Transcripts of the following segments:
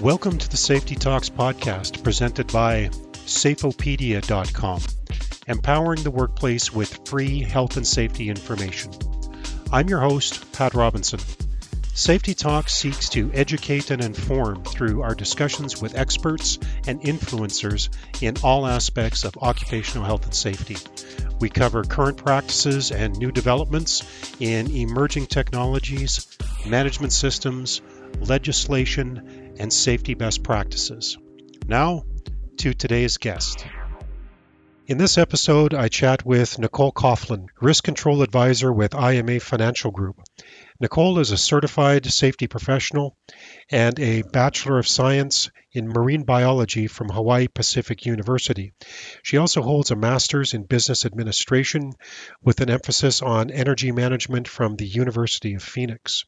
Welcome to the Safety Talks podcast presented by Safeopedia.com, empowering the workplace with free health and safety information. I'm your host, Pat Robinson. Safety Talks seeks to educate and inform through our discussions with experts and influencers in all aspects of occupational health and safety. We cover current practices and new developments in emerging technologies, management systems, legislation, and safety best practices. Now, to today's guest. In this episode, I chat with Nicole Coughlin, Risk Control Advisor with IMA Financial Group. Nicole is a certified safety professional and a Bachelor of Science in Marine Biology from Hawaii Pacific University. She also holds a Master's in Business Administration with an emphasis on energy management from the University of Phoenix.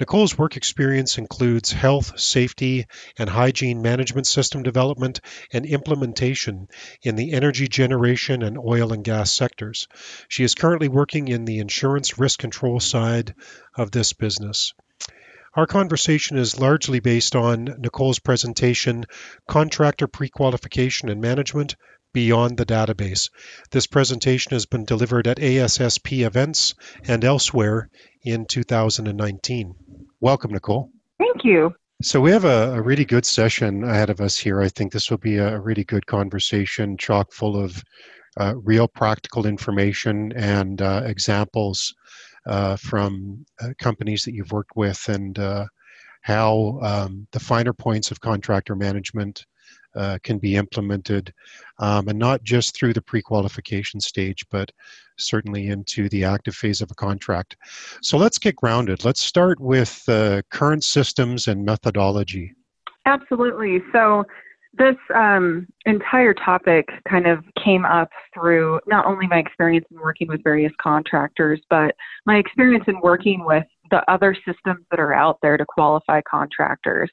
Nicole's work experience includes health, safety, and hygiene management system development and implementation in the energy generation and oil and gas sectors. She is currently working in the insurance risk control side of this business. Our conversation is largely based on Nicole's presentation, Contractor Prequalification and Management Beyond the Database. This presentation has been delivered at ASSP events and elsewhere in 2019. Welcome, Nicole. Thank you. So, we have a, a, really good session ahead of us here. I think this will be a really good conversation, chock full of uh, real practical information and uh, examples uh, from uh, companies that you've worked with and uh, how um, the finer points of contractor management uh, can be implemented, um, and not just through the pre-qualification stage, but certainly into the active phase of a contract. So let's get grounded. Let's start with uh, current systems and methodology. Absolutely. So this um, entire topic kind of came up through not only my experience in working with various contractors, but my experience in working with the other systems that are out there to qualify contractors.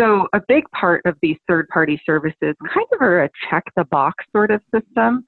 So, a big part of these third party services kind of are a check the box sort of system.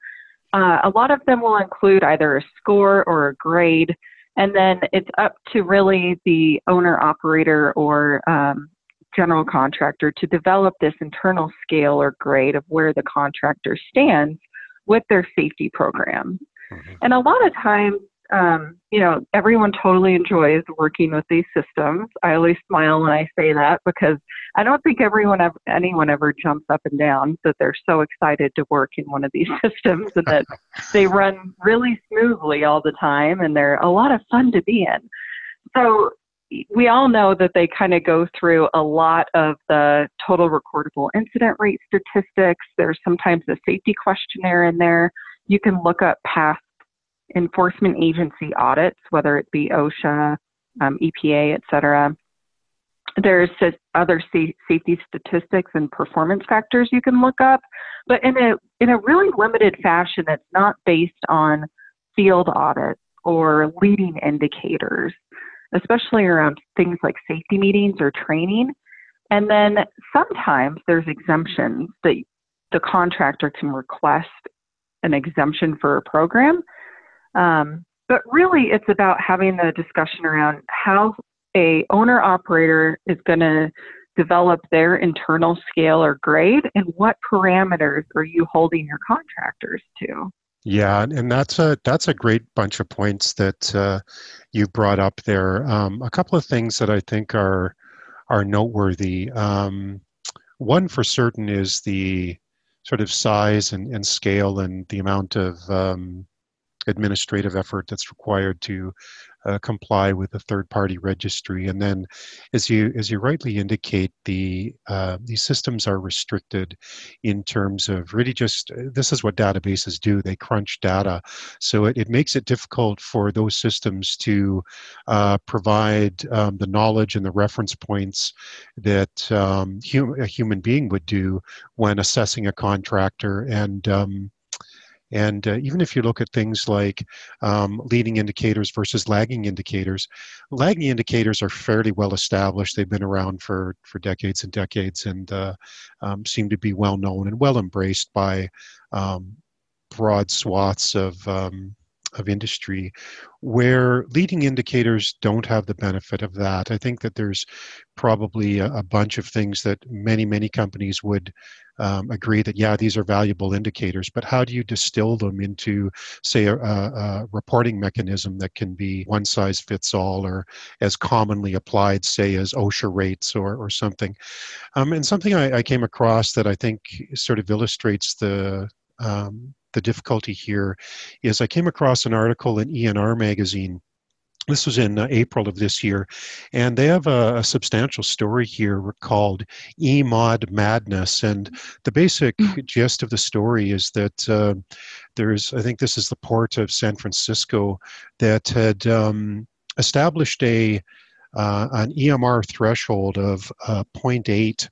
Uh, a lot of them will include either a score or a grade, and then it's up to really the owner operator or um, general contractor to develop this internal scale or grade of where the contractor stands with their safety program. Mm-hmm. And a lot of times, um, you know, everyone totally enjoys working with these systems. I always smile when I say that because I don't think everyone, ever, anyone ever jumps up and down that they're so excited to work in one of these systems and that they run really smoothly all the time and they're a lot of fun to be in. So we all know that they kind of go through a lot of the total recordable incident rate statistics. There's sometimes a safety questionnaire in there. You can look up past enforcement agency audits, whether it be OSHA, um, EPA, et cetera. There's other safety statistics and performance factors you can look up, but in a in a really limited fashion that's not based on field audits or leading indicators, especially around things like safety meetings or training. And then sometimes there's exemptions that the contractor can request an exemption for a program. Um, but really, it's about having the discussion around how a owner operator is going to develop their internal scale or grade, and what parameters are you holding your contractors to? Yeah, and that's a that's a great bunch of points that uh, you brought up there. Um, a couple of things that I think are are noteworthy. Um, one for certain is the sort of size and, and scale and the amount of um, administrative effort that's required to uh, comply with a third party registry. And then as you as you rightly indicate the uh, these systems are restricted in terms of really just uh, this is what databases do. They crunch data. So it, it makes it difficult for those systems to uh, provide um, the knowledge and the reference points that um, hum- a human being would do when assessing a contractor. And um, and uh, even if you look at things like um, leading indicators versus lagging indicators, lagging indicators are fairly well established. They've been around for, for decades and decades and uh, um, seem to be well known and well embraced by um, broad swaths of um, of industry where leading indicators don't have the benefit of that. I think that there's probably a, a bunch of things that many, many companies would um, agree that, yeah, these are valuable indicators, but how do you distill them into, say, a, a, reporting mechanism that can be one size fits all or as commonly applied, say, as OSHA rates or, or something? Um, and something I, I, came across that I think sort of illustrates the um, the difficulty here is I came across an article in ENR magazine this was in uh, April of this year, and they have a, a, substantial story here called EMOD Madness. And the basic mm. gist of the story is that uh, there's, I think this is the port of San Francisco, that had um, established a uh, an EMR threshold of uh, 0.8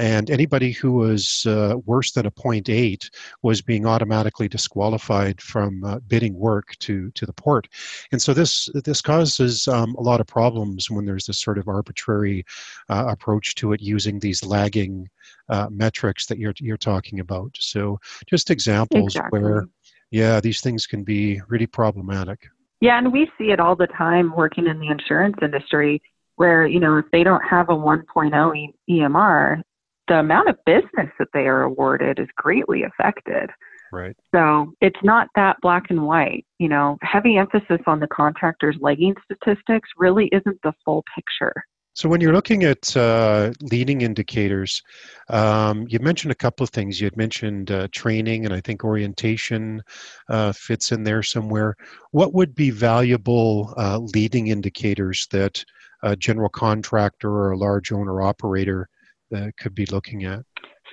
and anybody who was uh, worse than a 0.8 was being automatically disqualified from uh, bidding work to to the port. And so this this causes um, a lot of problems when there's this sort of arbitrary uh, approach to it using these lagging uh, metrics that you're you're talking about. So just examples exactly. where yeah these things can be really problematic. Yeah and we see it all the time working in the insurance industry where you know if they don't have a 1.0 EMR, the amount of business that they are awarded is greatly affected. Right. So it's not that black and white. You know, heavy emphasis on the contractor's lagging statistics really isn't the full picture. So when you're looking at uh, leading indicators, um, you mentioned a couple of things. You had mentioned uh, training, and I think orientation uh, fits in there somewhere. What would be valuable uh, leading indicators that a general contractor or a large owner operator that could be looking at?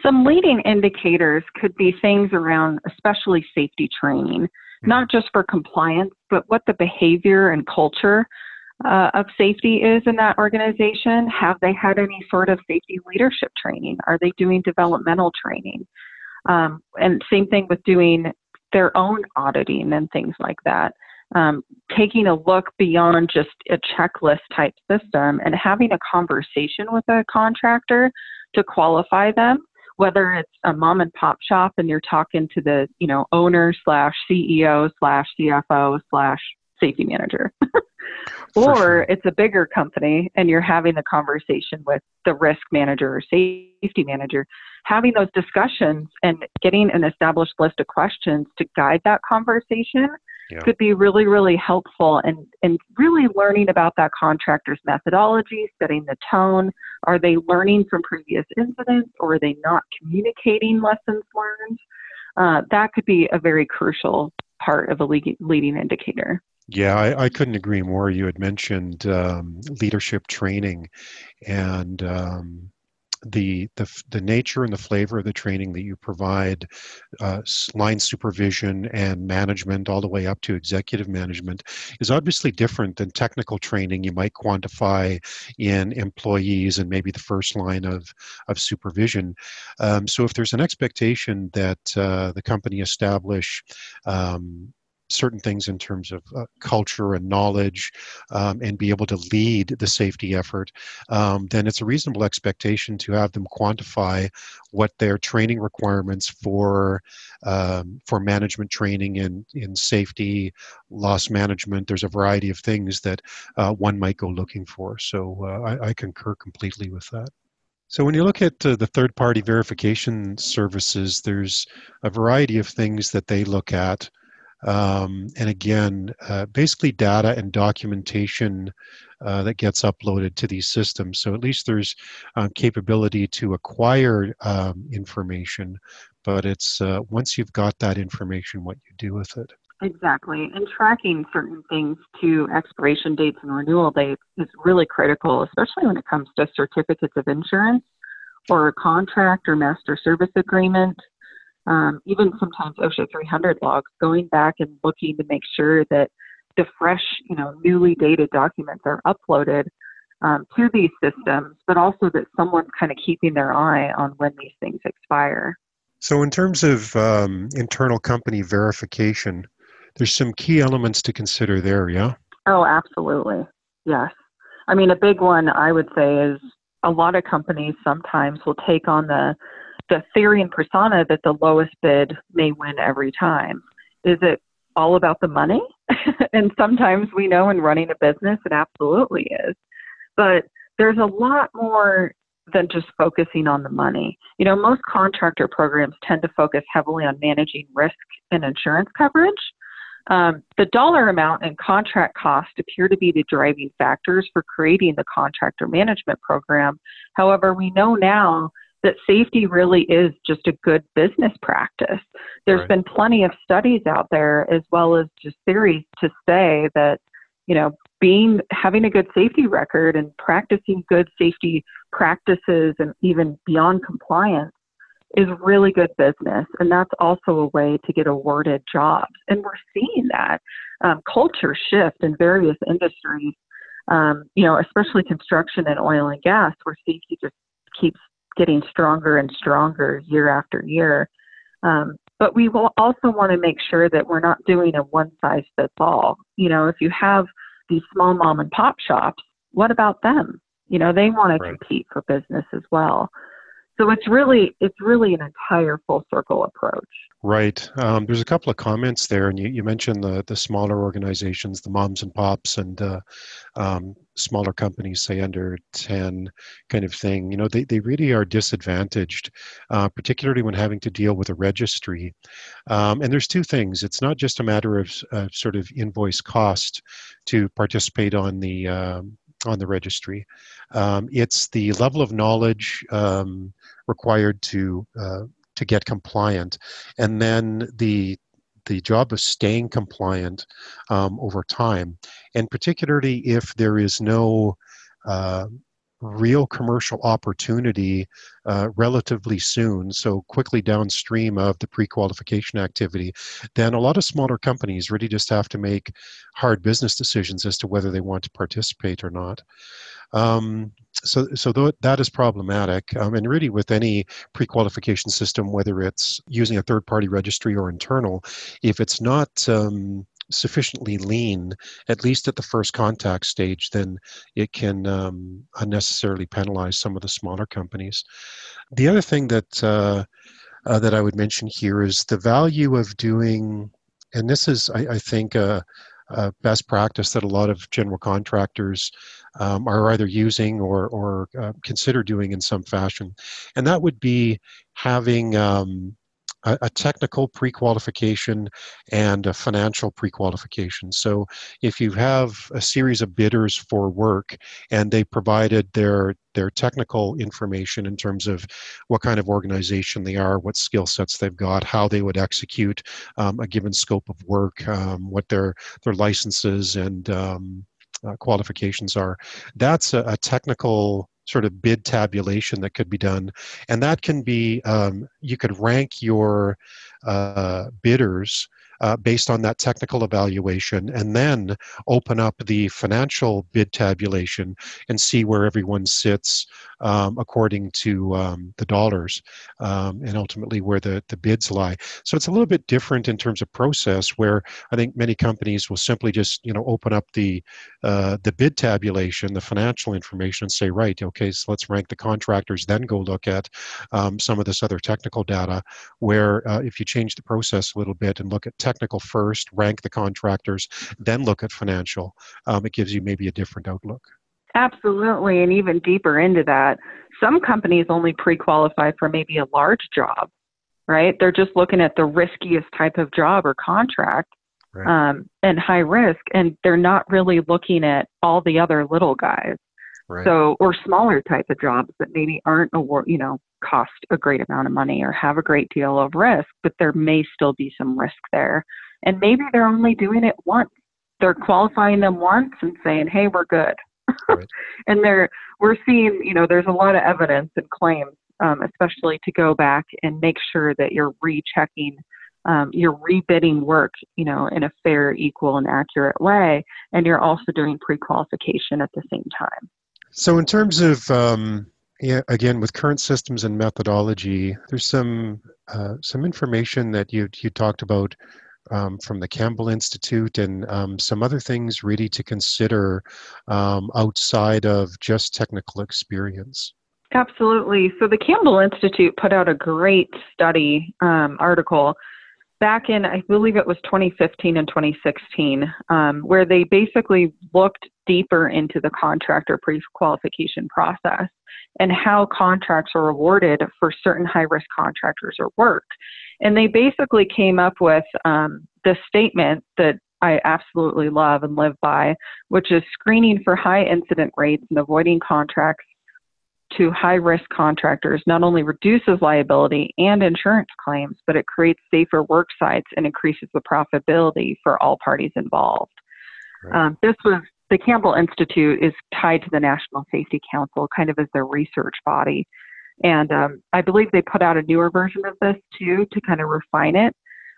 Some leading indicators could be things around, especially safety training, mm-hmm. not just for compliance, but what the behavior and culture uh, of safety is in that organization. Have they had any sort of safety leadership training? Are they doing developmental training? Um, and same thing with doing their own auditing and things like that. Um, taking a look beyond just a checklist type system and having a conversation with a contractor to qualify them whether it's a mom and pop shop and you're talking to the you know owner slash ceo slash cfo slash safety manager or sure. it's a bigger company and you're having the conversation with the risk manager or safety manager having those discussions and getting an established list of questions to guide that conversation yeah. could be really, really helpful and, and really learning about that contractor's methodology, setting the tone. Are they learning from previous incidents or are they not communicating lessons learned? Uh, that could be a very crucial part of a leading indicator. Yeah, I, I, couldn't agree more. You had mentioned um, leadership training, and um, the, the the nature and the flavor of the training that you provide, uh, line supervision and management, all the way up to executive management, is obviously different than technical training you might quantify in employees and maybe the first line of of supervision. Um, so, if there's an expectation that uh, the company establish um, certain things in terms of uh, culture and knowledge um, and be able to lead the safety effort, um, then it's a reasonable expectation to have them quantify what their training requirements for um, for management training in, in safety, loss management. There's a variety of things that uh, one might go looking for. So uh, I, I concur completely with that. So when you look at uh, the third-party verification services, there's a variety of things that they look at. Um, and again, uh, basically data and documentation uh, that gets uploaded to these systems. So at least there's um, capability to acquire um, information, but it's uh, once you've got that information, what you do with it. Exactly. And tracking certain things to expiration dates and renewal dates is really critical, especially when it comes to certificates of insurance or a contract or master service agreement um, even sometimes OSHA 300 logs, going back and looking to make sure that the fresh, you know, newly dated documents are uploaded um, to these systems, but also that someone's kind of keeping their eye on when these things expire. So, in terms of um, internal company verification, there's some key elements to consider there, yeah? Oh, absolutely. Yes. I mean, a big one I would say is a lot of companies sometimes will take on the the theory and persona that the lowest bid may win every time. Is it all about the money. and sometimes we know in running a business, it absolutely is. But there's a lot more than just focusing on the money. You know, most contractor programs tend to focus heavily on managing risk and insurance coverage. Um, the dollar amount and contract cost appear to be the driving factors for creating the contractor management program. However, we know now that safety really is just a good business practice. There's right. been plenty of studies out there as well as just theories to say that, you know, being having a good safety record and practicing good safety practices and even beyond compliance is really good business and that's also a way to get awarded jobs and we're seeing that um, culture shift in various industries um, you know especially construction and oil and gas where safety just keeps getting stronger and stronger year after year um, but we will also want to make sure that we're not doing a one size fits all you know if you have these small mom and pop shops, what about them? You know, they want right. to compete for business as well. So it's really it's really an entire full circle approach. Right. Um, there's a couple of comments there, and you, you mentioned the the smaller organizations, the moms and pops, and uh, um, smaller companies, say under ten, kind of thing. You know, they they really are disadvantaged, uh, particularly when having to deal with a registry. Um, and there's two things. It's not just a matter of sort of invoice cost to participate on the um, on the registry. Um, it's the level of knowledge um, required to uh, to get compliant, and then the the job of staying compliant um, over time, and particularly if there is no uh, real commercial opportunity uh, relatively soon, so quickly downstream of the pre qualification activity, then a lot of smaller companies really just have to make hard business decisions as to whether they want to participate or not. Um, so, so th- that is problematic. Um, and really, with any pre qualification system, whether it's using a third party registry or internal, if it's not um, sufficiently lean, at least at the first contact stage, then it can um, unnecessarily penalize some of the smaller companies. The other thing that uh, uh, that I would mention here is the value of doing, and this is, I, I think, a, a, best practice that a lot of general contractors um, are either using or, or uh, consider doing in some fashion, and that would be having um, a, a technical pre-qualification and a financial pre-qualification. So if you have a series of bidders for work and they provided their their technical information in terms of what kind of organization they are, what skill sets they've got, how they would execute um, a given scope of work, um, what their their licenses and um, uh, qualifications are. That's a, a technical sort of bid tabulation that could be done. And that can be, um, you could rank your uh, bidders uh, based on that technical evaluation and then open up the financial bid tabulation and see where everyone sits um, according to um, the dollars um, and ultimately where the, the bids lie. So it's a little bit different in terms of process where I think many companies will simply just you know open up the uh, the bid tabulation, the financial information and say, right, okay, so let's rank the contractors, then go look at um, some of this other technical data where uh, if you change the process a little bit and look at technical first, rank the contractors, then look at financial, um, it gives you maybe a different outlook. Absolutely. And even deeper into that, some companies only pre qualify for maybe a large job, right? They're just looking at the riskiest type of job or contract right. um, and high risk, and they're not really looking at all the other little guys. Right. So, or smaller type of jobs that maybe aren't, award, you know, cost a great amount of money or have a great deal of risk, but there may still be some risk there. And maybe they're only doing it once. They're qualifying them once and saying, hey, we're good. Right. and there, we're seeing, you know, there's a lot of evidence and claims, um, especially to go back and make sure that you're rechecking, um, you're rebidding work, you know, in a fair, equal, and accurate way, and you're also doing pre-qualification at the same time. So, in terms of um, yeah, again, with current systems and methodology, there's some uh, some information that you you talked about um, from the Campbell Institute and um, some other things really to consider um, outside of just technical experience. Absolutely. So the Campbell Institute put out a great study um, article back in, I believe it was 2015 and 2016, um, where they basically looked deeper into the contractor pre qualification process and how contracts are awarded for certain high risk contractors or work. And they basically came up with um, this statement that I absolutely love and live by, which is screening for high incident rates and avoiding contracts to high risk contractors not only reduces liability and insurance claims, but it creates safer work sites and increases the profitability for all parties involved. Right. Um, this was the Campbell Institute is tied to the National Safety Council, kind of as their research body. And um, I believe they put out a newer version of this too to kind of refine it.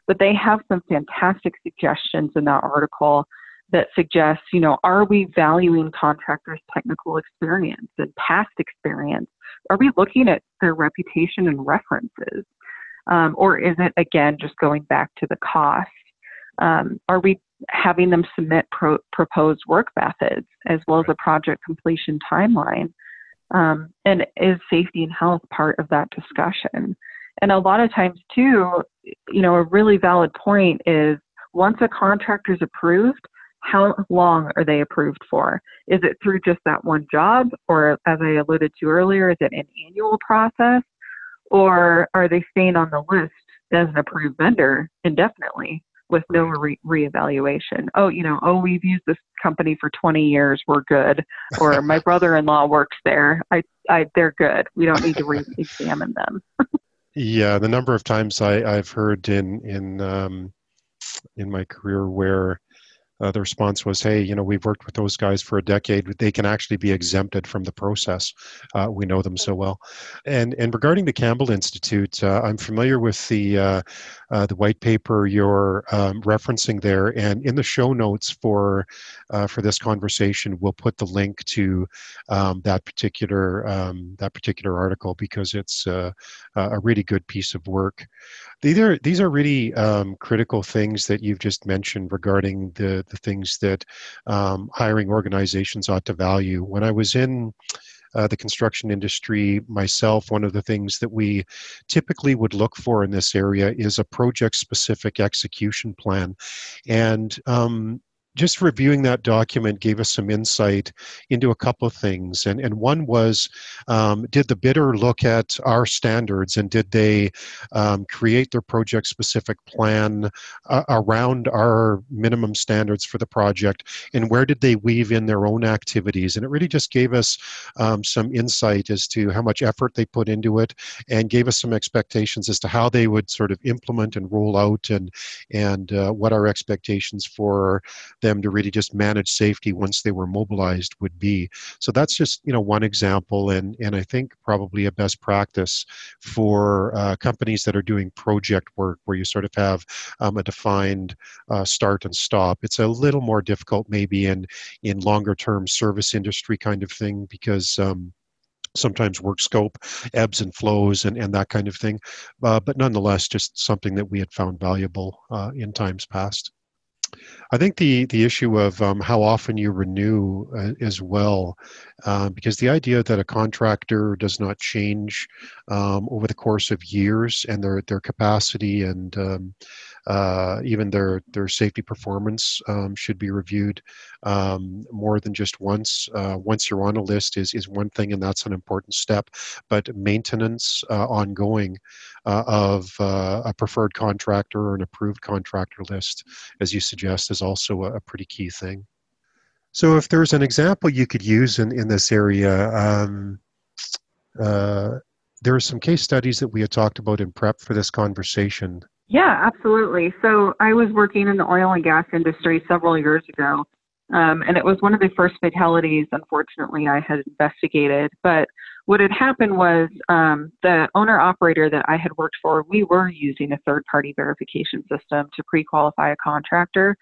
But they have some fantastic suggestions in that article that suggests, you know, are we valuing contractors' technical experience and past experience? Are we looking at their reputation and references? Um, or is it, again, just going back to the cost? Um, are we having them submit pro- proposed work methods as well as a project completion timeline? Um, and is safety and health part of that discussion? And a lot of times, too, you know, a really valid point is once a contractor is approved, how long are they approved for? Is it through just that one job, or as I alluded to earlier, is it an annual process, or are they staying on the list as an approved vendor indefinitely with no re- reevaluation? Oh, you know, oh, we've used this company for 20 years, we're good, or my brother-in-law works there, I, I, they're good. We don't need to re-examine them. yeah, the number of times I, I've heard in in um, in my career where uh, the response was, "Hey, you know, we've worked with those guys for a decade. They can actually be exempted from the process. Uh, we know them so well." And and regarding the Campbell Institute, uh, I'm familiar with the uh, uh, the white paper you're um, referencing there, and in the show notes for uh, for this conversation, we'll put the link to um, that particular um, that particular article because it's a really good piece of work. These are these are really um, critical things that you've just mentioned regarding the the things that um, hiring organizations ought to value. When I was in uh, the construction industry myself, one of the things that we typically would look for in this area is a project specific execution plan. And um, just reviewing that document gave us some insight into a couple of things. And, and one was um, did the bidder look at our standards and did they um, create their project specific plan uh, around our minimum standards for the project? And where did they weave in their own activities? And it really just gave us um, some insight as to how much effort they put into it and gave us some expectations as to how they would sort of implement and roll out and, and uh, what our expectations for them to really just manage safety once they were mobilized would be. So that's just you know one example, and and I think probably a best practice for uh, companies that are doing project work where you sort of have um, a defined uh, start and stop. It's a little more difficult maybe in in longer term service industry kind of thing because. Um, sometimes work scope ebbs and flows and, and that kind of thing uh, but nonetheless just something that we had found valuable uh, in times past I think the the issue of um, how often you renew uh, as well, uh, because the idea that a contractor does not change um, over the course of years and their their capacity and um, uh, even their their safety performance um, should be reviewed um, more than just once. Uh, once you're on a list is is one thing, and that's an important step. But maintenance uh, ongoing uh, of uh, a preferred contractor or an approved contractor list, as you suggest, is also a, a pretty key thing. So, if there's an example you could use in in this area. Um, uh, there are some case studies that we had talked about in prep for this conversation yeah, absolutely. So I was working in the oil and gas industry several years ago, um, and it was one of the first fatalities, unfortunately, I had investigated. But what had happened was um, the owner operator that I had worked for, we were using a third party verification system to pre qualify a contractor.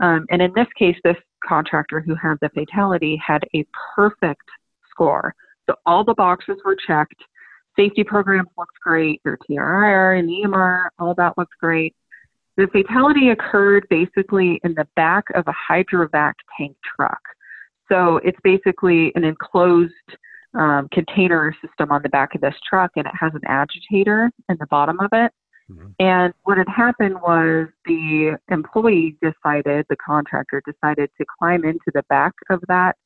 Um, and in this case, this contractor who had the fatality had a perfect score. So all the boxes were checked safety programs looks great, your TRIR and EMR, all that looks great. The fatality occurred basically in the back of a hydrovac tank truck. So it's basically an enclosed um, container system on the back of this truck, and it has an agitator in the bottom of it. Mm-hmm. And what had happened was the employee decided, the contractor decided to climb into the back of that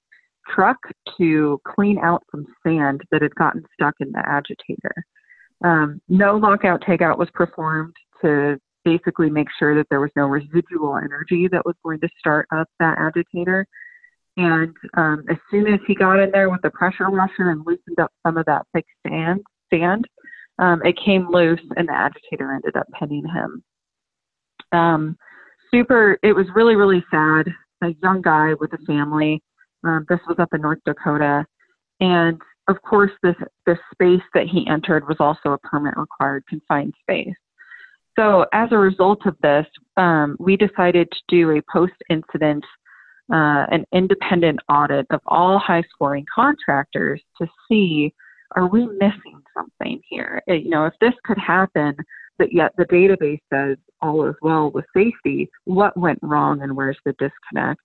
truck to clean out some sand that had gotten stuck in the agitator. Um, no lockout tagout was performed to basically make sure that there was no residual energy that was going to start up that agitator. And um, as soon as he got in there with the pressure washer and loosened up some of that thick sand, sand um, it came loose and the agitator ended up pinning him. Um, super, it was really, really sad. A young guy with a family. Um, this was up in North Dakota. And of course, this, this space that he entered was also a permit required confined space. So, as a result of this, um, we decided to do a post incident, uh, an independent audit of all high scoring contractors to see are we missing something here? It, you know, if this could happen, but yet the database says all is well with safety, what went wrong and where's the disconnect?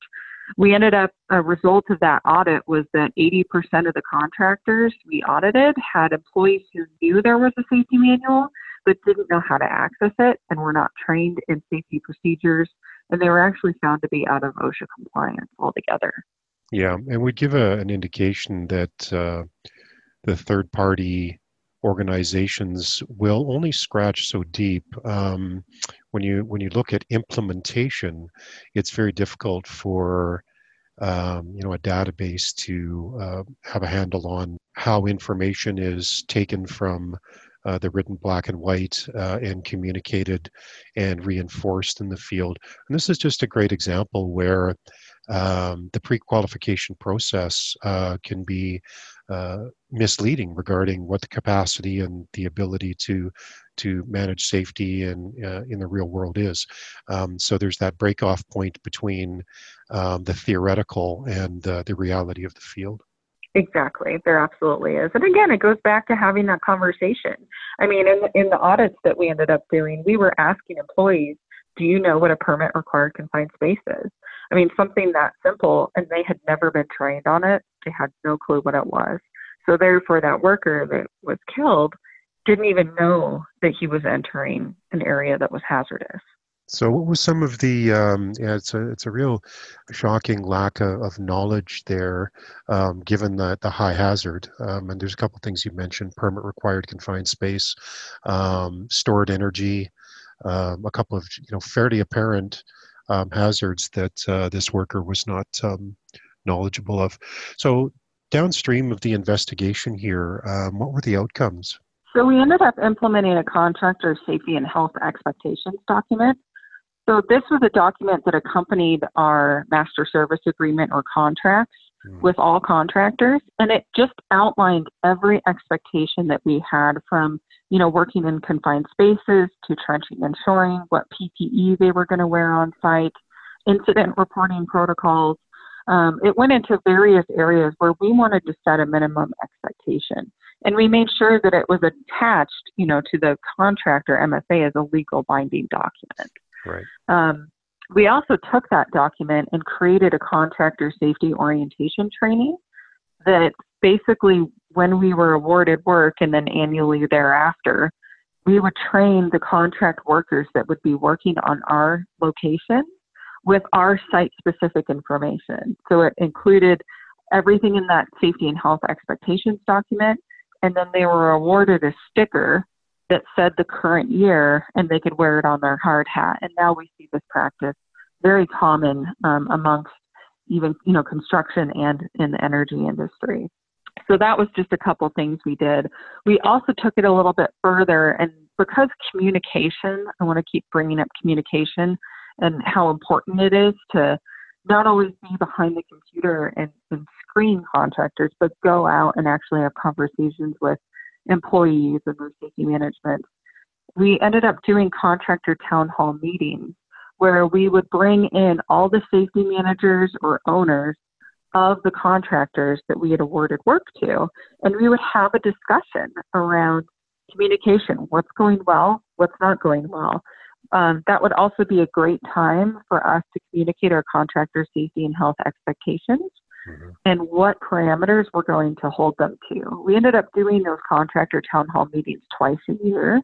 We ended up, a result of that audit was that 80% of the contractors we audited had employees who knew there was a safety manual, but didn't know how to access it and were not trained in safety procedures. And they were actually found to be out of OSHA compliance altogether. Yeah, and we give a, an indication that uh, the third party organizations will only scratch so deep. Um, when you when you look at implementation, it's very difficult for um, you know a database to uh, have a handle on how information is taken from uh, the written black and white uh, and communicated and reinforced in the field. And this is just a great example where um, the pre-qualification process uh, can be uh, misleading regarding what the capacity and the ability to to manage safety and uh, in the real world is. Um, so there's that break off point between um, the theoretical and uh, the reality of the field. Exactly, there absolutely is, and again, it goes back to having that conversation. I mean, in the, in the audits that we ended up doing, we were asking employees, "Do you know what a permit required confined space is?" I mean, something that simple, and they had never been trained on it. They had no clue what it was. So therefore, that worker that was killed didn't even know that he was entering an area that was hazardous. So, what was some of the? Um, yeah, it's a it's a real shocking lack of, of knowledge there, um, given the the high hazard. Um, and there's a couple things you mentioned: permit required confined space, um, stored energy, um, a couple of you know fairly apparent um, hazards that uh, this worker was not knowledgeable of. So, downstream of the investigation here, um, what were the outcomes? So, we ended up implementing a contractor safety and health expectations document. So, this was a document that accompanied our master service agreement or contracts mm. with all contractors, and it just outlined every expectation that we had from you know, working in confined spaces to trenching and shoring, what PPE they were going to wear on site, incident reporting protocols. Um, it went into various areas where we wanted to set a minimum expectation. And we made sure that it was attached, you know, to the contractor MSA as a legal binding document. Right. Um, we also took that document and created a contractor safety orientation training that basically when we were awarded work and then annually thereafter, we would train the contract workers that would be working on our location with our site specific information. So it included everything in that safety and health expectations document. And then they were awarded a sticker that said the current year and they could wear it on their hard hat. And now we see this practice very common um, amongst even, you know, construction and in the energy industry. So that was just a couple things we did. We also took it a little bit further, and because communication, I want to keep bringing up communication and how important it is to not always be behind the computer and, and screen contractors, but go out and actually have conversations with employees and their safety management. We ended up doing contractor town hall meetings where we would bring in all the safety managers or owners of the contractors that we had awarded work to, and we would have a discussion around communication what's going well, what's not going well. Um, that would also be a great time for us to communicate our contractor safety and health expectations mm-hmm. and what parameters we're going to hold them to. We ended up doing those contractor town hall meetings twice a year.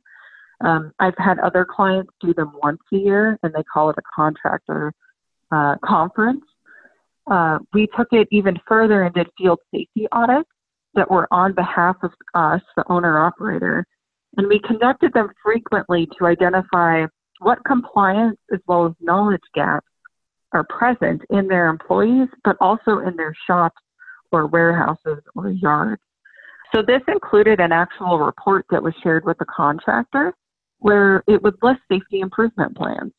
Um, I've had other clients do them once a year, and they call it a contractor uh, conference. Uh, we took it even further and did field safety audits that were on behalf of us, the owner operator, and we conducted them frequently to identify what compliance as well as knowledge gaps are present in their employees, but also in their shops or warehouses or yards. So this included an actual report that was shared with the contractor where it would list safety improvement plans.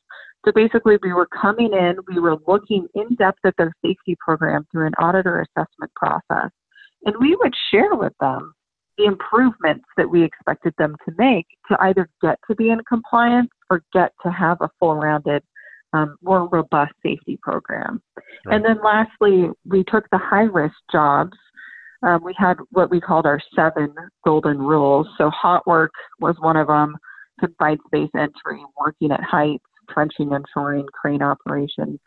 So basically, we were coming in, we were looking in depth at their safety program through an auditor assessment process, and we would share with them the improvements that we expected them to make to either get to be in compliance or get to have a full rounded, um, more robust safety program. Right. And then lastly, we took the high risk jobs. Um, we had what we called our seven golden rules. So hot work was one of them, confined space entry, working at heights, trenching and shoring, crane operation,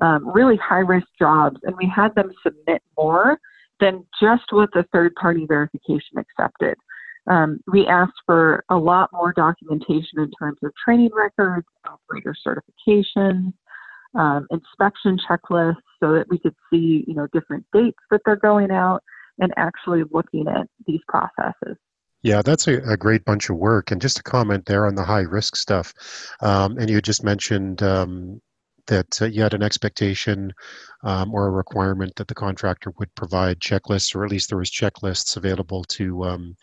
um, really high risk jobs. And we had them submit more than just what the third party verification accepted. Um, we asked for a lot more documentation in terms of training records, operator certifications, um, inspection checklists, so that we could see, you know, different dates that they're going out and actually looking at these processes. Yeah, that's a, a great bunch of work. And just a comment there on the high risk stuff. Um, and you just mentioned um, that uh, you had an expectation um, or a requirement that the contractor would provide checklists, or at least there was checklists available to um,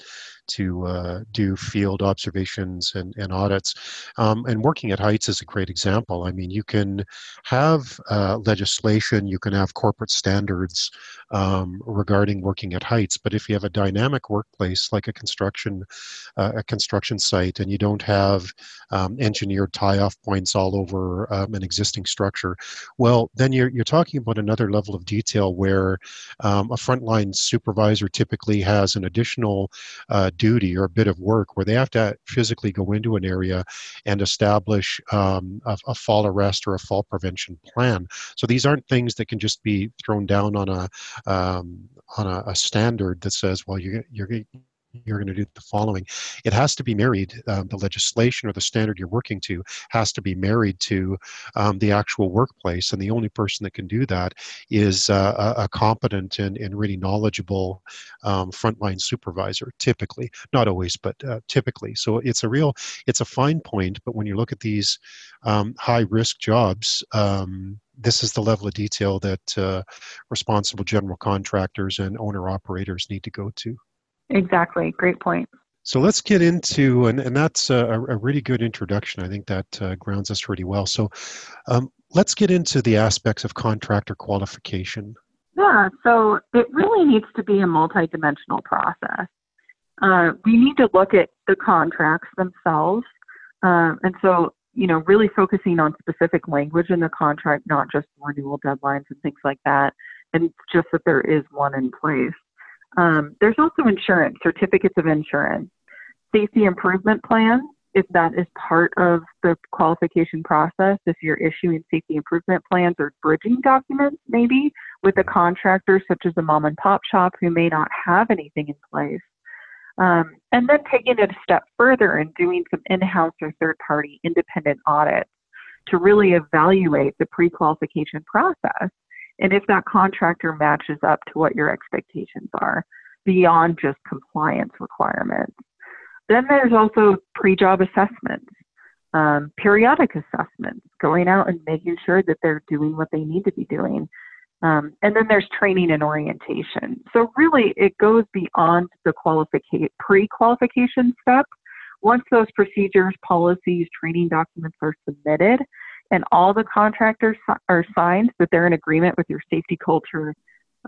to uh, do field observations and, and audits. Um, and working at heights is a great example. I mean, you can have uh, legislation, you can have corporate standards um, regarding working at heights, but if you have a dynamic workplace like a construction uh, a construction site, and you don't have um, engineered tie-off points all over um, an existing structure, well, then you're you're talking about another level of detail where um, a frontline supervisor typically has an additional uh, duty or a bit of work where they have to physically go into an area and establish um, a, a, fall arrest or a fall prevention plan. So these aren't things that can just be thrown down on a um, on a, a, standard that says, well, you, you're you're going to do the following. It has to be married, um, the legislation or the standard you're working to has to be married to um, the actual workplace. And the only person that can do that is uh, a, competent and, and really knowledgeable um, frontline supervisor, typically. Not always, but uh, typically. So it's a real, it's a fine point. But when you look at these um, high risk jobs, um, this is the level of detail that uh, responsible general contractors and owner operators need to go to. Exactly. Great point. So let's get into, and, and that's a, a really good introduction. I think that uh, grounds us really well. So um, let's get into the aspects of contractor qualification. Yeah, so it really needs to be a multidimensional process. Uh, we need to look at the contracts themselves. Uh, and so, you know, really focusing on specific language in the contract, not just renewal deadlines and things like that, and just that there is one in place. Um, there's also insurance, certificates of insurance, safety improvement plans, if that is part of the qualification process, if you're issuing safety improvement plans or bridging documents, maybe with a contractor such as a mom and pop shop who may not have anything in place. Um, and then taking it a step further and doing some in house or third party independent audits to really evaluate the pre qualification process and if that contractor matches up to what your expectations are beyond just compliance requirements. Then there's also pre job assessments, um, periodic assessments, going out and making sure that they're doing what they need to be doing. Um, and then there's training and orientation. So, really, it goes beyond the pre qualification step. Once those procedures, policies, training documents are submitted, and all the contractors are signed that they're in agreement with your safety culture,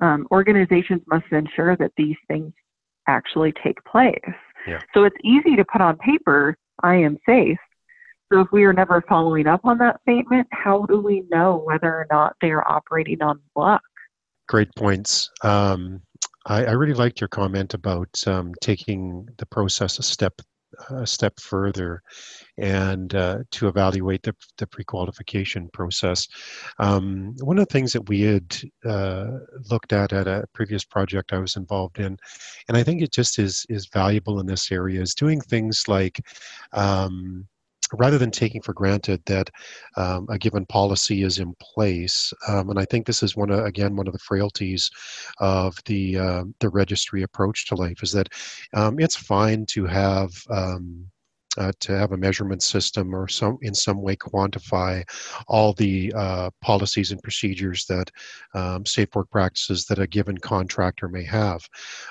um, organizations must ensure that these things actually take place. Yeah. So it's easy to put on paper, I am safe. So if we are never following up on that statement, how do we know whether or not they are operating on luck? Great points. Um, I, I, really liked your comment about um, taking the process a step a step further and uh, to evaluate the, the pre-qualification process. Um, one of the things that we had uh, looked at at a previous project I was involved in, and I think it just is is valuable in this area, is doing things like um, rather than taking for granted that um, a given policy is in place, um, and I think this is one of, again one of the frailties of the uh, the registry approach to life is that um, it's fine to have um, uh, to have a measurement system or some in some way quantify all the uh, policies and procedures that um, safe work practices that a given contractor may have.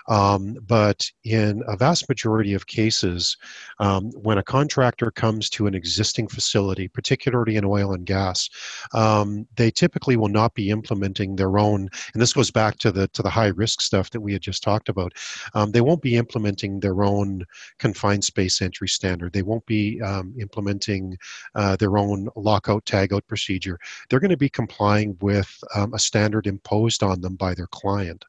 Um, but in a vast majority of cases, um, when a contractor comes to an existing facility, particularly in oil and gas, um, they typically will not be implementing their own. And this goes back to the to the high risk stuff that we had just talked about. Um, they won't be implementing their own confined space entry they won't be um, implementing uh, their own lockout tagout procedure. They're going to be complying with um, a standard imposed on them by their client.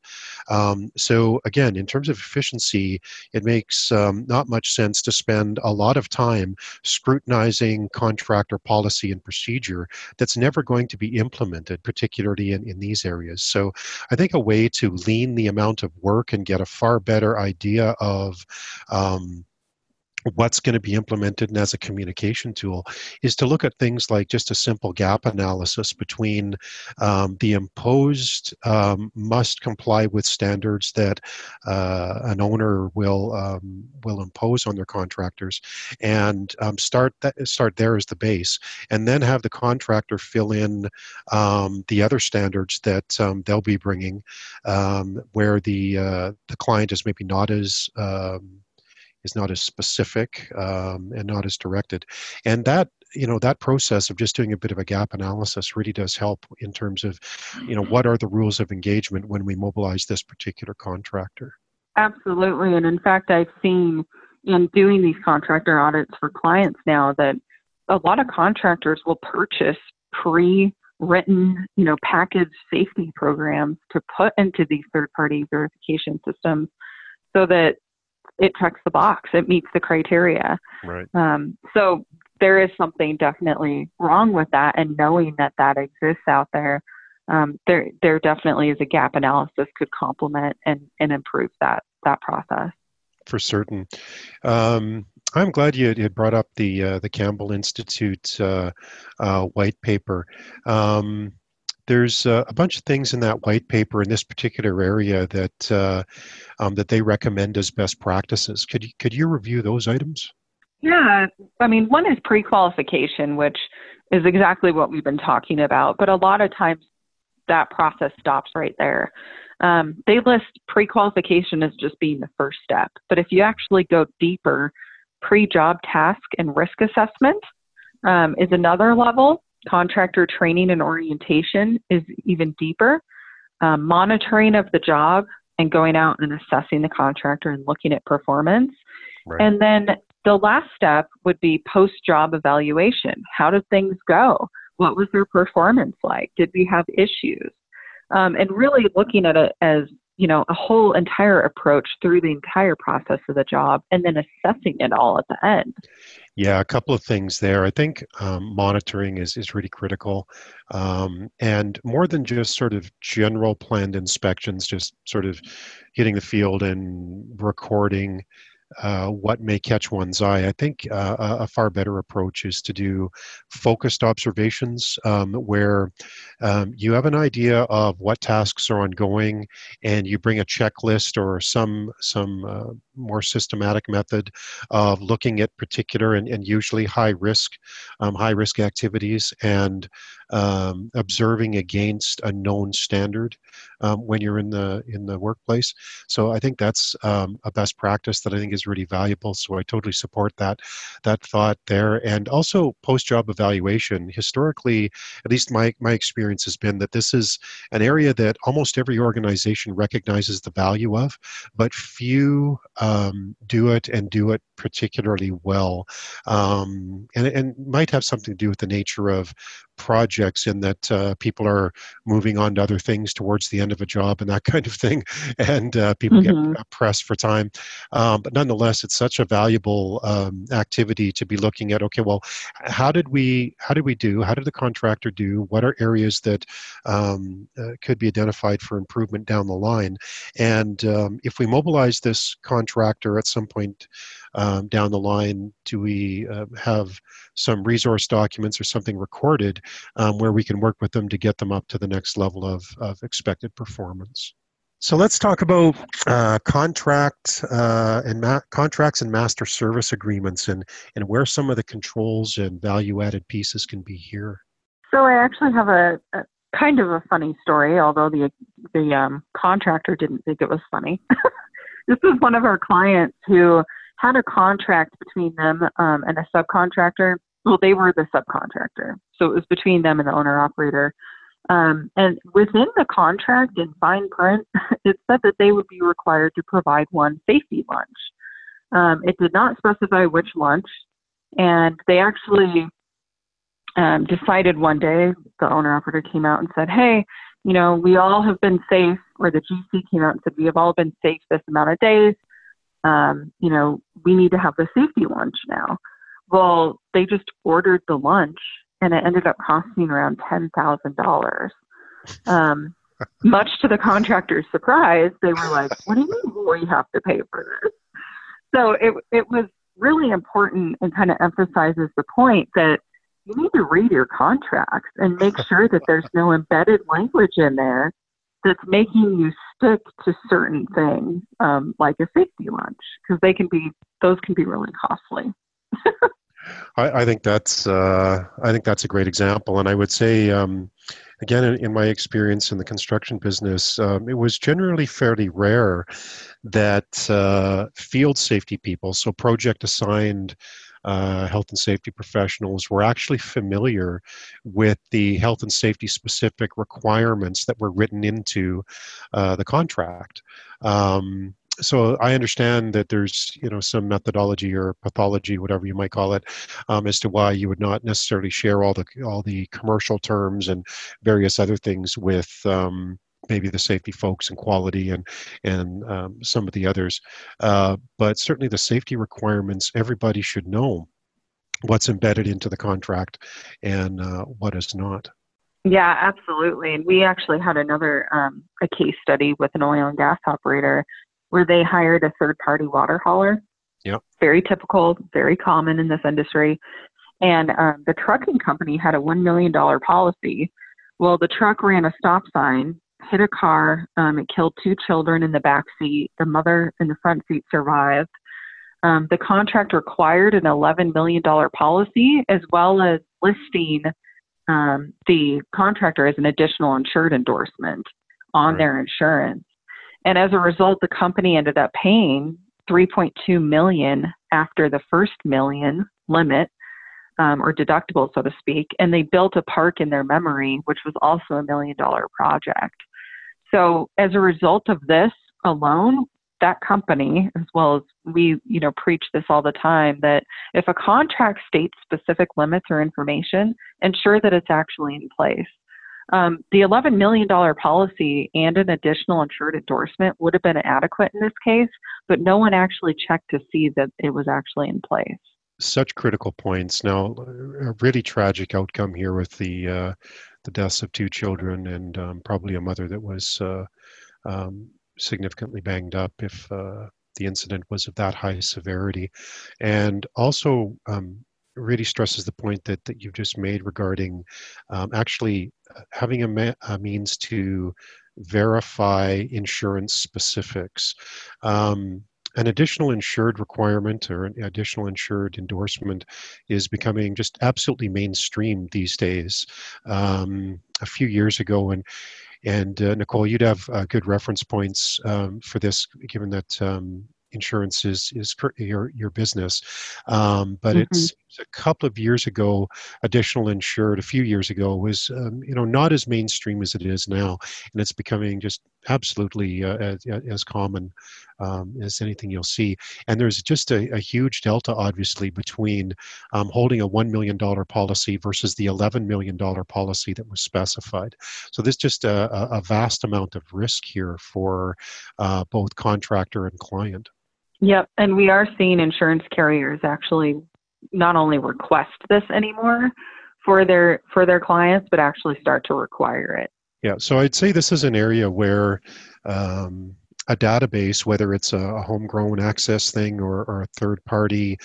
Um, so again, in terms of efficiency, it makes um, not much sense to spend a lot of time scrutinizing contractor policy and procedure that's never going to be implemented, particularly in, in these areas. So I think a way to lean the amount of work and get a far better idea of um, what's going to be implemented and as a communication tool is to look at things like just a simple gap analysis between um, the imposed um, must comply with standards that uh, an owner will um, will impose on their contractors and um, start that start there as the base and then have the contractor fill in um, the other standards that um, they'll be bringing where the uh, the client is maybe not as is not as specific um, and not as directed. And that you know that process of just doing a bit of a gap analysis really does help in terms of you know what are the rules of engagement when we mobilize this particular contractor absolutely and in fact i've seen in doing these contractor audits for clients now that a lot of contractors will purchase pre written you know package safety programs to put into these third party verification systems so that it checks the box. It meets the criteria. Right. Um, so there is something definitely wrong with that, and knowing that that exists out there, um, there there definitely is a gap analysis could complement and, and improve that that process. For certain. Um, I'm glad you had brought up the uh, the Campbell Institute uh, uh, white paper. Um, there's uh, a bunch of things in that white paper in this particular area that uh, um, that they recommend as best practices. Could you, could you review those items? Yeah, I mean, one is pre-qualification, which is exactly what we've been talking about. But a lot of times, that process stops right there. Um, they list pre-qualification as just being the first step, but if you actually go deeper, pre-job task and risk assessment um, is another level contractor training and orientation is even deeper. Um, monitoring of the job and going out and assessing the contractor and looking at performance. Right. And then the last step would be post job evaluation. How did things go? What was their performance like? Did we have issues? Um, and really looking at it as you know a whole entire approach through the entire process of the job and then assessing it all at the end. Yeah a couple of things there. I think um, monitoring is, is really critical. Um, and more than just sort of general planned inspections just sort of hitting the field and recording uh, what may catch one's eye. I think uh, a far better approach is to do focused observations um, where um, you have an idea of what tasks are ongoing and you bring a checklist or some some uh, more systematic method of looking at particular and, and usually high risk um, high risk activities and um, observing against a known standard um, when you're in the in the workplace. So I think that's um, a best practice that I think is really valuable. So I totally support that that thought there. And also post job evaluation. Historically, at least my my experience has been that this is an area that almost every organization recognizes the value of, but few um, do it and do it particularly well, um, and, and might have something to do with the nature of projects in that uh, people are moving on to other things towards the end of a job and that kind of thing, and uh, people mm-hmm. get pressed for time. Um, but nonetheless, it's such a valuable um, activity to be looking at. Okay, well, how did we how did we do? How did the contractor do? What are areas that um, uh, could be identified for improvement down the line? And um, if we mobilize this contractor at some point um, down the line, do we uh, have some resource documents or something recorded um, where we can work with them to get them up to the next level of, of expected performance? So let's talk about uh, contract uh, and ma- contracts and master service agreements, and and where some of the controls and value added pieces can be here. So I actually have a, a kind of a funny story, although the the um, contractor didn't think it was funny. this is one of our clients who had a contract between them um, and a subcontractor. Well, they were the subcontractor, so it was between them and the owner operator. Um, and within the contract in fine print, it said that they would be required to provide one safety lunch. Um, it did not specify which lunch, and they actually um, decided one day, the owner operator came out and said, Hey, you know, we all have been safe, or the GC came out and said, We have all been safe this amount of days. Um, you know, we need to have the safety lunch now. Well, they just ordered the lunch and it ended up costing around $10,000. Um, much to the contractor's surprise, they were like, What do you mean we have to pay for this? So it, it was really important and kind of emphasizes the point that you need to read your contracts and make sure that there's no embedded language in there that's making you stick to certain things, um, like a safety lunch, because they can be those can be really costly. I, I, think that's uh, I think that's a great example, and I would say. Um, again, in, in, my experience in the construction business, um, it was generally fairly rare that uh, field safety people, so project assigned uh, health and safety professionals were actually familiar with the health and safety specific requirements that were written into uh, the contract. Um, so I understand that there's you know some methodology or pathology, whatever you might call it, um, as to why you would not necessarily share all the all the commercial terms and various other things with um, maybe the safety folks and quality and and um, some of the others. Uh, but certainly the safety requirements, everybody should know what's embedded into the contract and uh, what is not. Yeah, absolutely. And we actually had another um, a case study with an oil and gas operator where they hired a third party water hauler. Yep. Very typical, very common in this industry. And um, the trucking company had a $1 million policy. Well, the truck ran a stop sign hit a car. Um, it killed two children in the back seat. The mother in the front seat survived. Um, the contract required an $11 million policy as well as listing um, the contractor as an additional insured endorsement on right. their insurance. And as a result, the company ended up paying 3.2 million after the first million limit um, or deductible, so to speak, and they built a park in their memory, which was also a million dollar project. So as a result of this alone, that company, as well as we, you know, preach this all the time, that if a contract states specific limits or information, ensure that it's actually in place. Um, the $11 million policy and an additional insured endorsement would have been adequate in this case, but no one actually checked to see that it was actually in place. Such critical points. Now, a really tragic outcome here with the uh, the deaths of two children and um, probably a mother that was uh, um, significantly banged up if uh, the incident was of that high severity. And also, um, really stresses the point that, that you've just made regarding um, actually uh, having a, a, means to verify insurance specifics. Um, an additional insured requirement or an additional insured endorsement is becoming just absolutely mainstream these days. Um, a few years ago, and and uh, Nicole, you'd have uh, good reference points um, for this, given that um, insurance is is your your business. Um, but mm-hmm. it's a couple of years ago, additional insured a few years ago was um, you know not as mainstream as it is now, and it's becoming just absolutely uh, as, as, common um, as anything you'll see. And there's just a, a huge delta, obviously, between um, holding a $1 million policy versus the $11 million policy that was specified. So there's just a, a vast amount of risk here for uh, both contractor and client. Yep, and we are seeing insurance carriers actually not only request this anymore for their for their clients, but actually start to require it. Yeah, so I'd say this is an area where um, a database, whether it's a, homegrown access thing or, or a third party,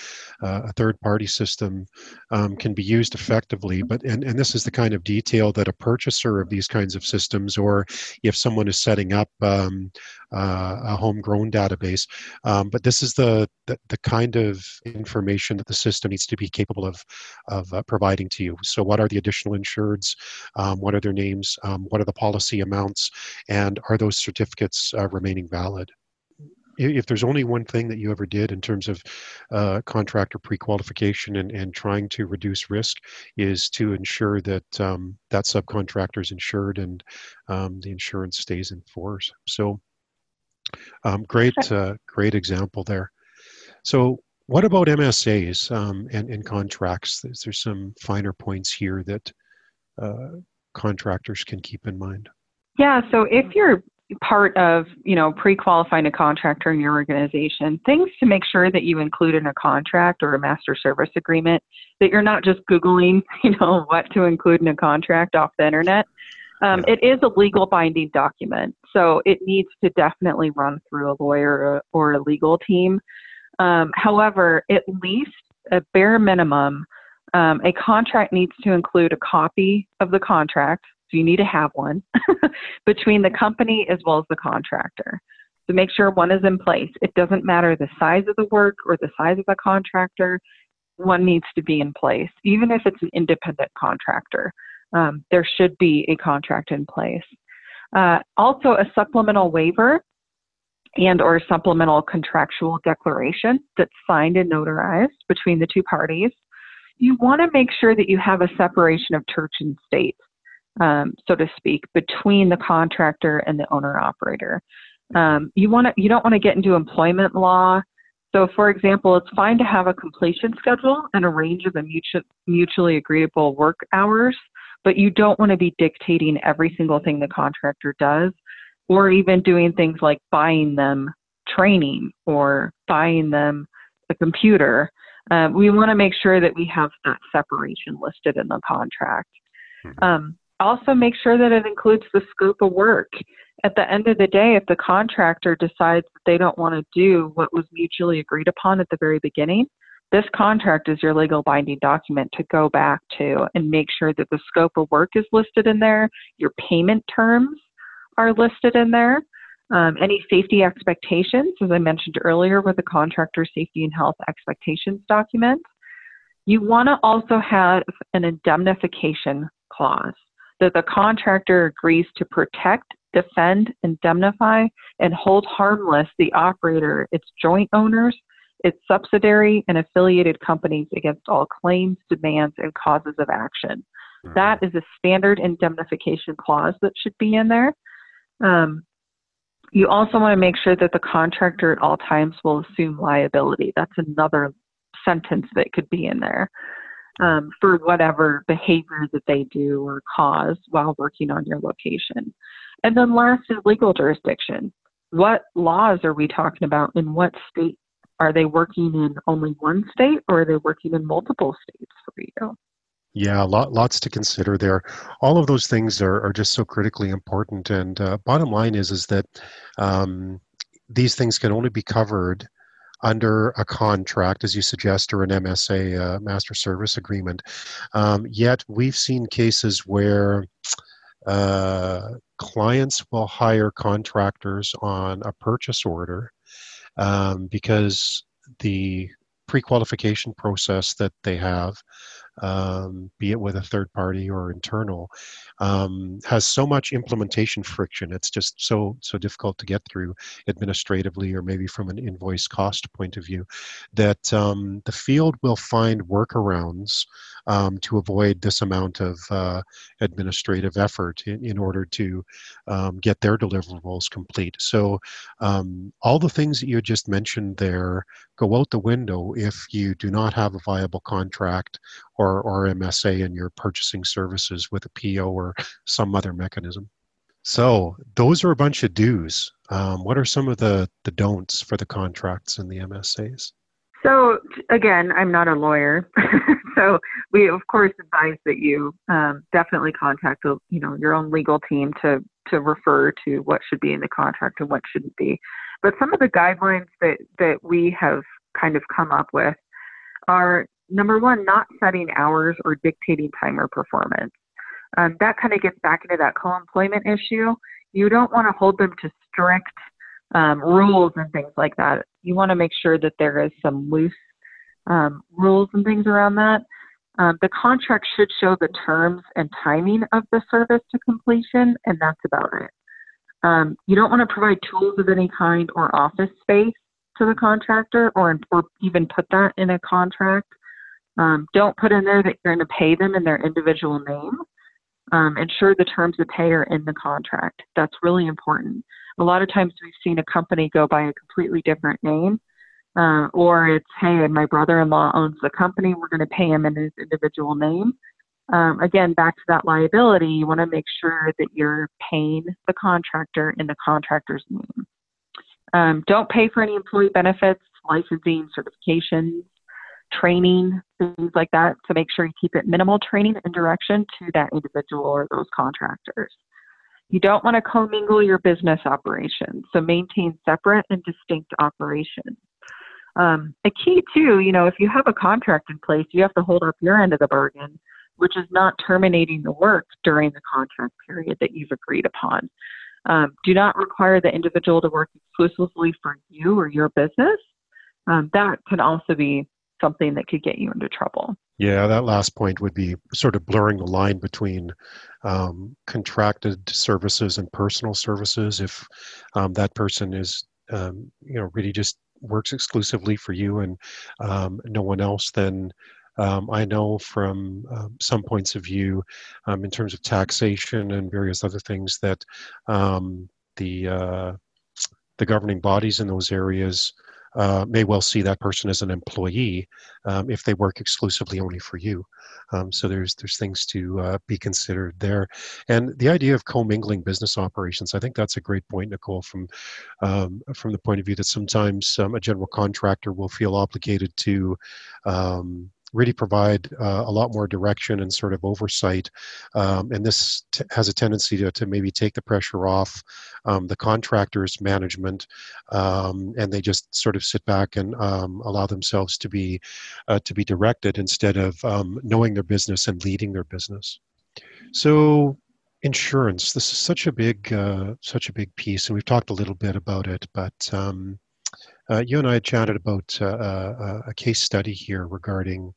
uh, a third party system, um, can be used effectively. But and, and this is the kind of detail that a purchaser of these kinds of systems, or if someone is setting up um, uh, a homegrown database. Um, but this is the, the, the kind of information that the system needs to be capable of of uh, providing to you. So, what are the additional insureds? Um, what are their names? Um, what are the policy amounts? And are those certificates uh, valid? if there's only one thing that you ever did in terms of uh, contractor pre-qualification and, and trying to reduce risk is to ensure that um, that subcontractor is insured and um, the insurance stays in force. So um, great, uh, great example there. So, what about MSAs um, and, and contracts? Is there some finer points here that uh, contractors can keep in mind? Yeah. So, if you're part of you know pre-qualifying a contractor in your organization things to make sure that you include in a contract or a master service agreement that you're not just googling you know what to include in a contract off the internet um, yeah. It is a legal binding document, so it needs to definitely run through a lawyer or a legal team. Um, however, at least a bare minimum, um, a contract needs to include a copy of the contract, so you need to have one between the company as well as the contractor. So make sure one is in place. It doesn't matter the size of the work or the size of the contractor, one needs to be in place, even if it's an independent contractor um, there should be a contract in place. Uh, also, a supplemental waiver and or supplemental contractual declaration that's signed and notarized between the two parties. You want to make sure that you have a separation of church and state, um, so to speak, between the contractor and the owner operator. Um, you want to you don't want to get into employment law. So, for example, it's fine to have a completion schedule and a range of the mutual, mutually agreeable work hours but you don't want to be dictating every single thing the contractor does or even doing things like buying them training or buying them a computer. Um, we want to make sure that we have that separation listed in the contract. Mm-hmm. Um, also, make sure that it includes the scope of work. At the end of the day, if the contractor decides that they don't want to do what was mutually agreed upon at the very beginning, this contract is your legal binding document to go back to and make sure that the scope of work is listed in there, your payment terms are listed in there, um, any safety expectations, as I mentioned earlier with the contractor safety and health expectations document. You want to also have an indemnification clause that the contractor agrees to protect, defend, indemnify, and hold harmless the operator, its joint owners, its subsidiary and affiliated companies against all claims, demands, and causes of action. Mm-hmm. That is a standard indemnification clause that should be in there. Um, you also want to make sure that the contractor at all times will assume liability. That's another sentence that could be in there um, for whatever behavior that they do or cause while working on your location. And then last is legal jurisdiction. What laws are we talking about in what state are they working in only one state or are they working in multiple states for you? Yeah, lot, lots to consider there. All of those things are, are just so critically important. And uh, bottom line is is that um, these things can only be covered under a contract, as you suggest, or an MSA, uh, master service agreement. Um, yet we've seen cases where uh, clients will hire contractors on a purchase order um, because the pre-qualification process that they have um, be it with a third party or internal, um, has so much implementation friction. It's just so so difficult to get through administratively or maybe from an invoice cost point of view that um, the field will find workarounds um, to avoid this amount of uh, administrative effort in, in order to um, get their deliverables complete. So, um, all the things that you just mentioned there go out the window if you do not have a viable contract or, or MSA in your purchasing services with a PO or some other mechanism. So, those are a bunch of do's. Um, what are some of the, the don'ts for the contracts and the MSAs? So again, I'm not a lawyer, so we of course advise that you um, definitely contact you know your own legal team to to refer to what should be in the contract and what shouldn't be. But some of the guidelines that that we have kind of come up with are number one, not setting hours or dictating time or performance. Um, that kind of gets back into that co-employment issue. You don't want to hold them to strict um, rules and things like that. You want to make sure that there is some loose um, rules and things around that. Um, the contract should show the terms and timing of the service to completion, and that's about it. Um, you don't want to provide tools of any kind or office space to the contractor or, or even put that in a contract. Um, don't put in there that you're going to pay them in their individual name. Um, ensure the terms of pay are in the contract. That's really important a lot of times we've seen a company go by a completely different name. Uh, or it's, hey, my brother in law owns the company, we're going to pay him in his individual name. Um, again, back to that liability, you want to make sure that you're paying the contractor in the contractor's name. Um, don't pay for any employee benefits, licensing, certifications, training, things like that, to make sure you keep it minimal training and direction to that individual or those contractors. You don't want to commingle your business operations, so maintain separate and distinct operations. Um, a key too, you know, if you have a contract in place, you have to hold up your end of the bargain, which is not terminating the work during the contract period that you've agreed upon. Um, do not require the individual to work exclusively for you or your business. Um, that can also be something that could get you into trouble. Yeah, that last point would be sort of blurring the line between um, contracted services and personal services. If um, that person is, um, you know, really just works exclusively for you and um, no one else, then um, I know from um, some points of view, in terms of taxation and various other things, that the uh, the governing bodies in those areas uh, may well see that person as an employee um, if they work exclusively only for you. Um, so there's there's things to uh, be considered there, and the idea of commingling business operations. I think that's a great point, Nicole, from um, from the point of view that sometimes um, a general contractor will feel obligated to um, really provide uh, a lot more direction and sort of oversight. Um, and this t- has a tendency to, to maybe take the pressure off um, the contractor's management, um, and they just sort of sit back and um, allow themselves to be uh, to be directed instead of um, knowing their business and leading their business. So insurance this is such a big uh, such a big piece and we've talked a little bit about it but um, uh, you and I chatted about uh, uh, a case study here regarding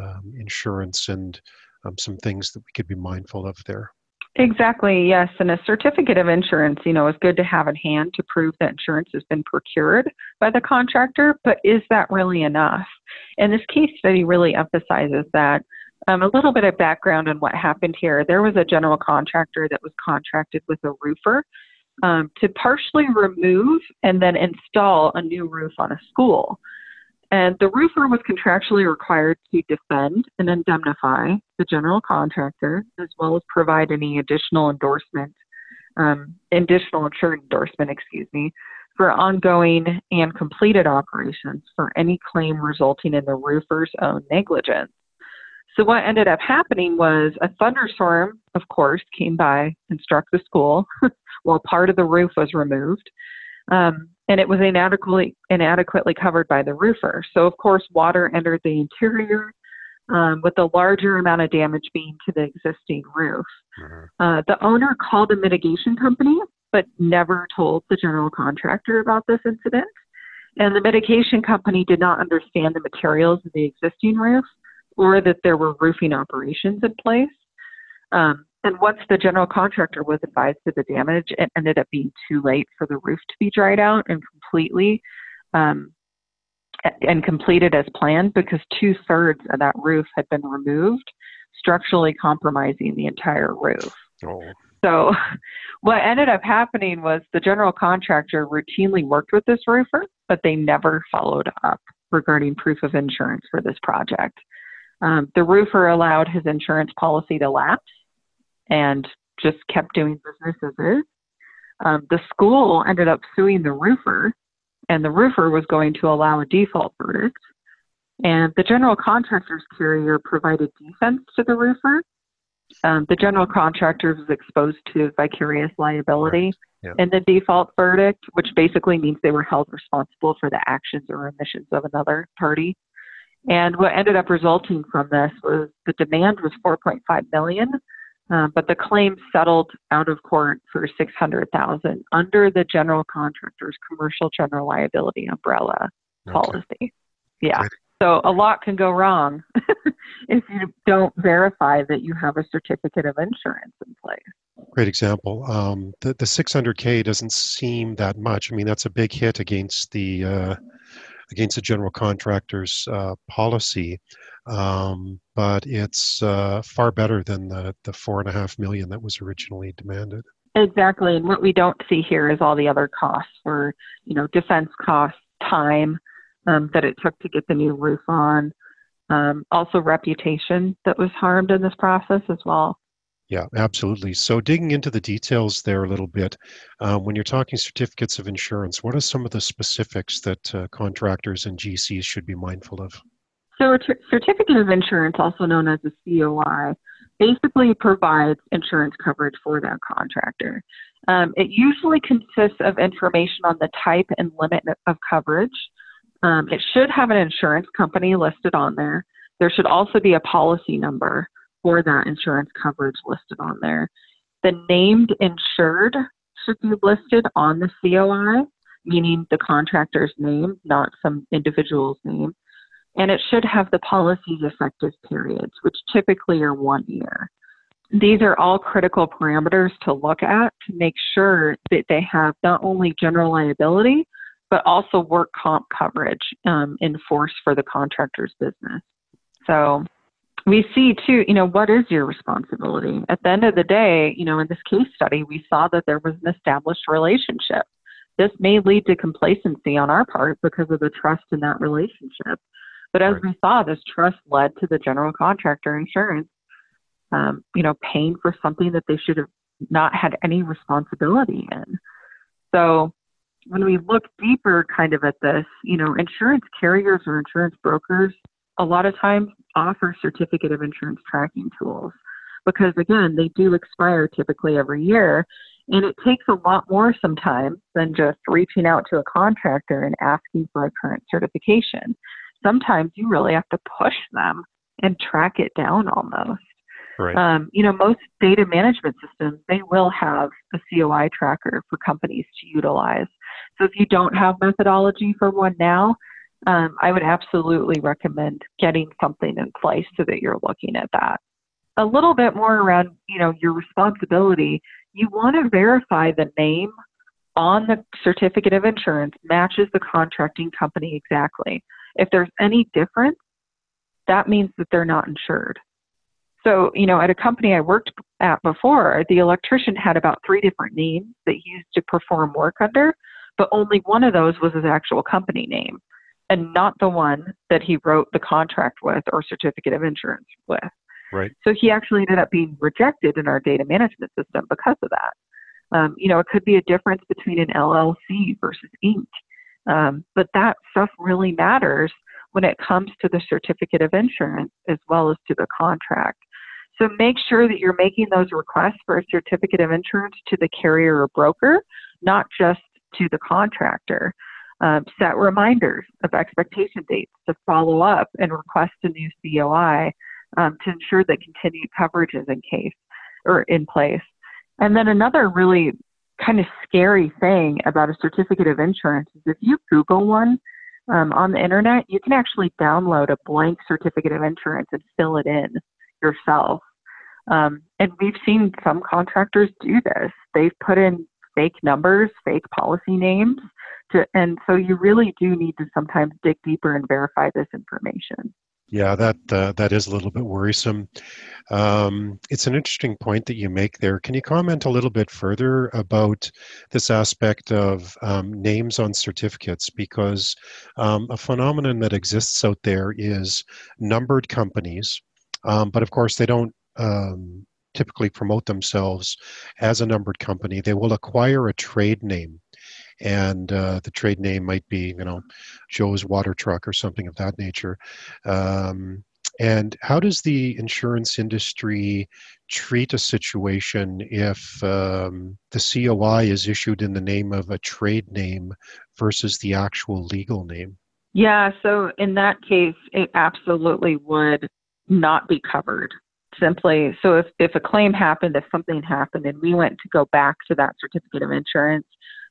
um, insurance and um, some things that we could be mindful of there. Exactly, yes. And a certificate of insurance, you know, is good to have in hand to prove that insurance has been procured by the contractor, but is that really enough? And this case study really emphasizes that. Um, a little bit of background on what happened here. There was a general contractor that was contracted with a roofer um, to partially remove and then install a new roof on a school. And the roofer was contractually required to defend and indemnify the general contractor, as well as provide any additional endorsement, um, additional insured endorsement, excuse me, for ongoing and completed operations for any claim resulting in the roofer's own negligence. So what ended up happening was a thunderstorm, of course, came by and struck the school while part of the roof was removed. Um, and it was inadequately inadequately covered by the roofer. So of course, water entered the interior, um, with a larger amount of damage being to the existing roof. Mm-hmm. Uh, the owner called a mitigation company, but never told the general contractor about this incident. And the mitigation company did not understand the materials of the existing roof, or that there were roofing operations in place. Um, and once the general contractor was advised of the damage, it ended up being too late for the roof to be dried out and completely um, and completed as planned because two thirds of that roof had been removed, structurally compromising the entire roof. Oh. So, what ended up happening was the general contractor routinely worked with this roofer, but they never followed up regarding proof of insurance for this project. Um, the roofer allowed his insurance policy to lapse and just kept doing business as is. Um, the school ended up suing the roofer, and the roofer was going to allow a default verdict. And the general contractor's carrier provided defense to the roofer. Um, the general contractor was exposed to vicarious liability right. yeah. in the default verdict, which basically means they were held responsible for the actions or omissions of another party. And what ended up resulting from this was the demand was 4.5 million, uh, but the claim settled out of court for 600,000 under the general contractor's commercial general liability umbrella okay. policy. Yeah. So a lot can go wrong if you don't verify that you have a certificate of insurance in place. Great example. Um, the the 600k doesn't seem that much. I mean, that's a big hit against the uh, against the general contractor's uh, policy, um, but it's uh, far better than the the four and a half million that was originally demanded. Exactly, and what we don't see here is all the other costs for you know defense costs, time um, that it took to get the new roof on, um, also reputation that was harmed in this process as well. Yeah, absolutely. So, digging into the details there a little bit, um, when you're talking certificates of insurance, what are some of the specifics that uh, contractors and GCs should be mindful of? So, a certificate of insurance, also known as a COI, basically provides insurance coverage for that contractor. Um, it usually consists of information on the type and limit of coverage. Um, it should have an insurance company listed on there. There should also be a policy number for that insurance coverage listed on there. The named insured should be listed on the COI, meaning the contractor's name, not some individual's name. And it should have the policy's effective periods, which typically are one year. These are all critical parameters to look at to make sure that they have not only general liability, but also work comp coverage um, in force for the contractor's business. So we see too, you know, what is your responsibility? At the end of the day, you know, in this case study, we saw that there was an established relationship. This may lead to complacency on our part because of the trust in that relationship. But as right. we saw, this trust led to the general contractor insurance, um, you know, paying for something that they should have not had any responsibility in. So when we look deeper kind of at this, you know, insurance carriers or insurance brokers a lot of times offer certificate of insurance tracking tools because again they do expire typically every year. And it takes a lot more sometimes than just reaching out to a contractor and asking for a current certification. Sometimes you really have to push them and track it down almost. Right. Um, you know most data management systems they will have a coi tracker for companies to utilize. So if you don't have methodology for one now um, I would absolutely recommend getting something in place so that you're looking at that. A little bit more around, you know, your responsibility. You want to verify the name on the certificate of insurance matches the contracting company exactly. If there's any difference, that means that they're not insured. So, you know, at a company I worked at before, the electrician had about three different names that he used to perform work under, but only one of those was his actual company name and not the one that he wrote the contract with or certificate of insurance with. Right. So he actually ended up being rejected in our data management system because of that. Um, you know, it could be a difference between an LLC versus Inc. Um, but that stuff really matters when it comes to the certificate of insurance as well as to the contract. So make sure that you're making those requests for a certificate of insurance to the carrier or broker, not just to the contractor. Um, set reminders of expectation dates to follow up and request a new COI um, to ensure that continued coverage is in case or in place. And then another really kind of scary thing about a certificate of insurance is if you Google one, um, on the internet, you can actually download a blank certificate of insurance and fill it in yourself. Um, and we've seen some contractors do this. They've put in fake numbers, fake policy names, to, and so you really do need to sometimes dig deeper and verify this information. Yeah, that uh, that is a little bit worrisome. Um, it's an interesting point that you make there. Can you comment a little bit further about this aspect of um, names on certificates? Because um, a phenomenon that exists out there is numbered companies, um, but of course they don't um, typically promote themselves as a numbered company. They will acquire a trade name and uh, the trade name might be you know Joe's Water Truck or something of that nature. Um, and how does the insurance industry treat a situation if um, the COI is issued in the name of a trade name versus the actual legal name? Yeah, so in that case, it absolutely would not be covered. Simply, so if, if a claim happened, if something happened, and we went to go back to that certificate of insurance,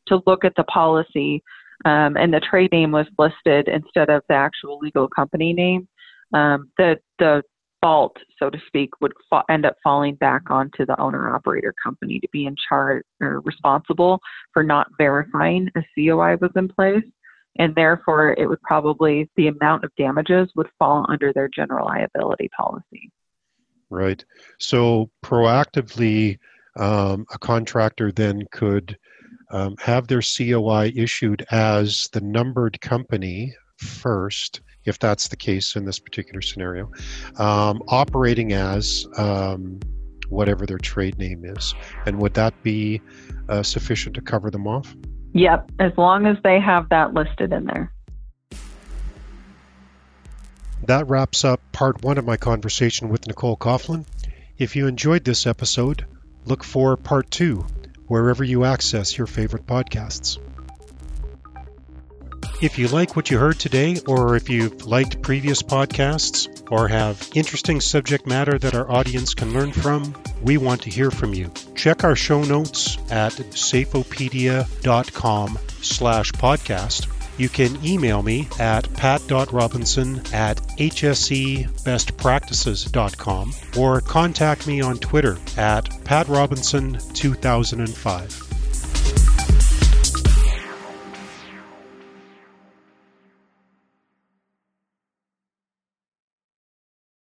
to look at the policy um, and the trade name was listed instead of the actual legal company name, um, the the fault, so to speak, would fa- end up falling back onto the owner operator company to be in charge or responsible for not verifying a COI was in place. And therefore, it would probably, the amount of damages would fall under their general liability policy. Right. So proactively, um, a contractor then could um, have their COI issued as the numbered company first, if that's the case in this particular scenario, um, operating as um, whatever their trade name is. And would that be uh, sufficient to cover them off? Yep, as long as they have that listed in there. That wraps up part one of my conversation with Nicole Coughlin. If you enjoyed this episode, look for part two wherever you access your favorite podcasts. If you like what you heard today, or if you've liked previous podcasts, or have interesting subject matter that our audience can learn from, we want to hear from you. Check our show notes at safeopedia.com slash podcast. You can email me at pat.robinson at hsebestpractices.com or contact me on Twitter at patrobinson2005.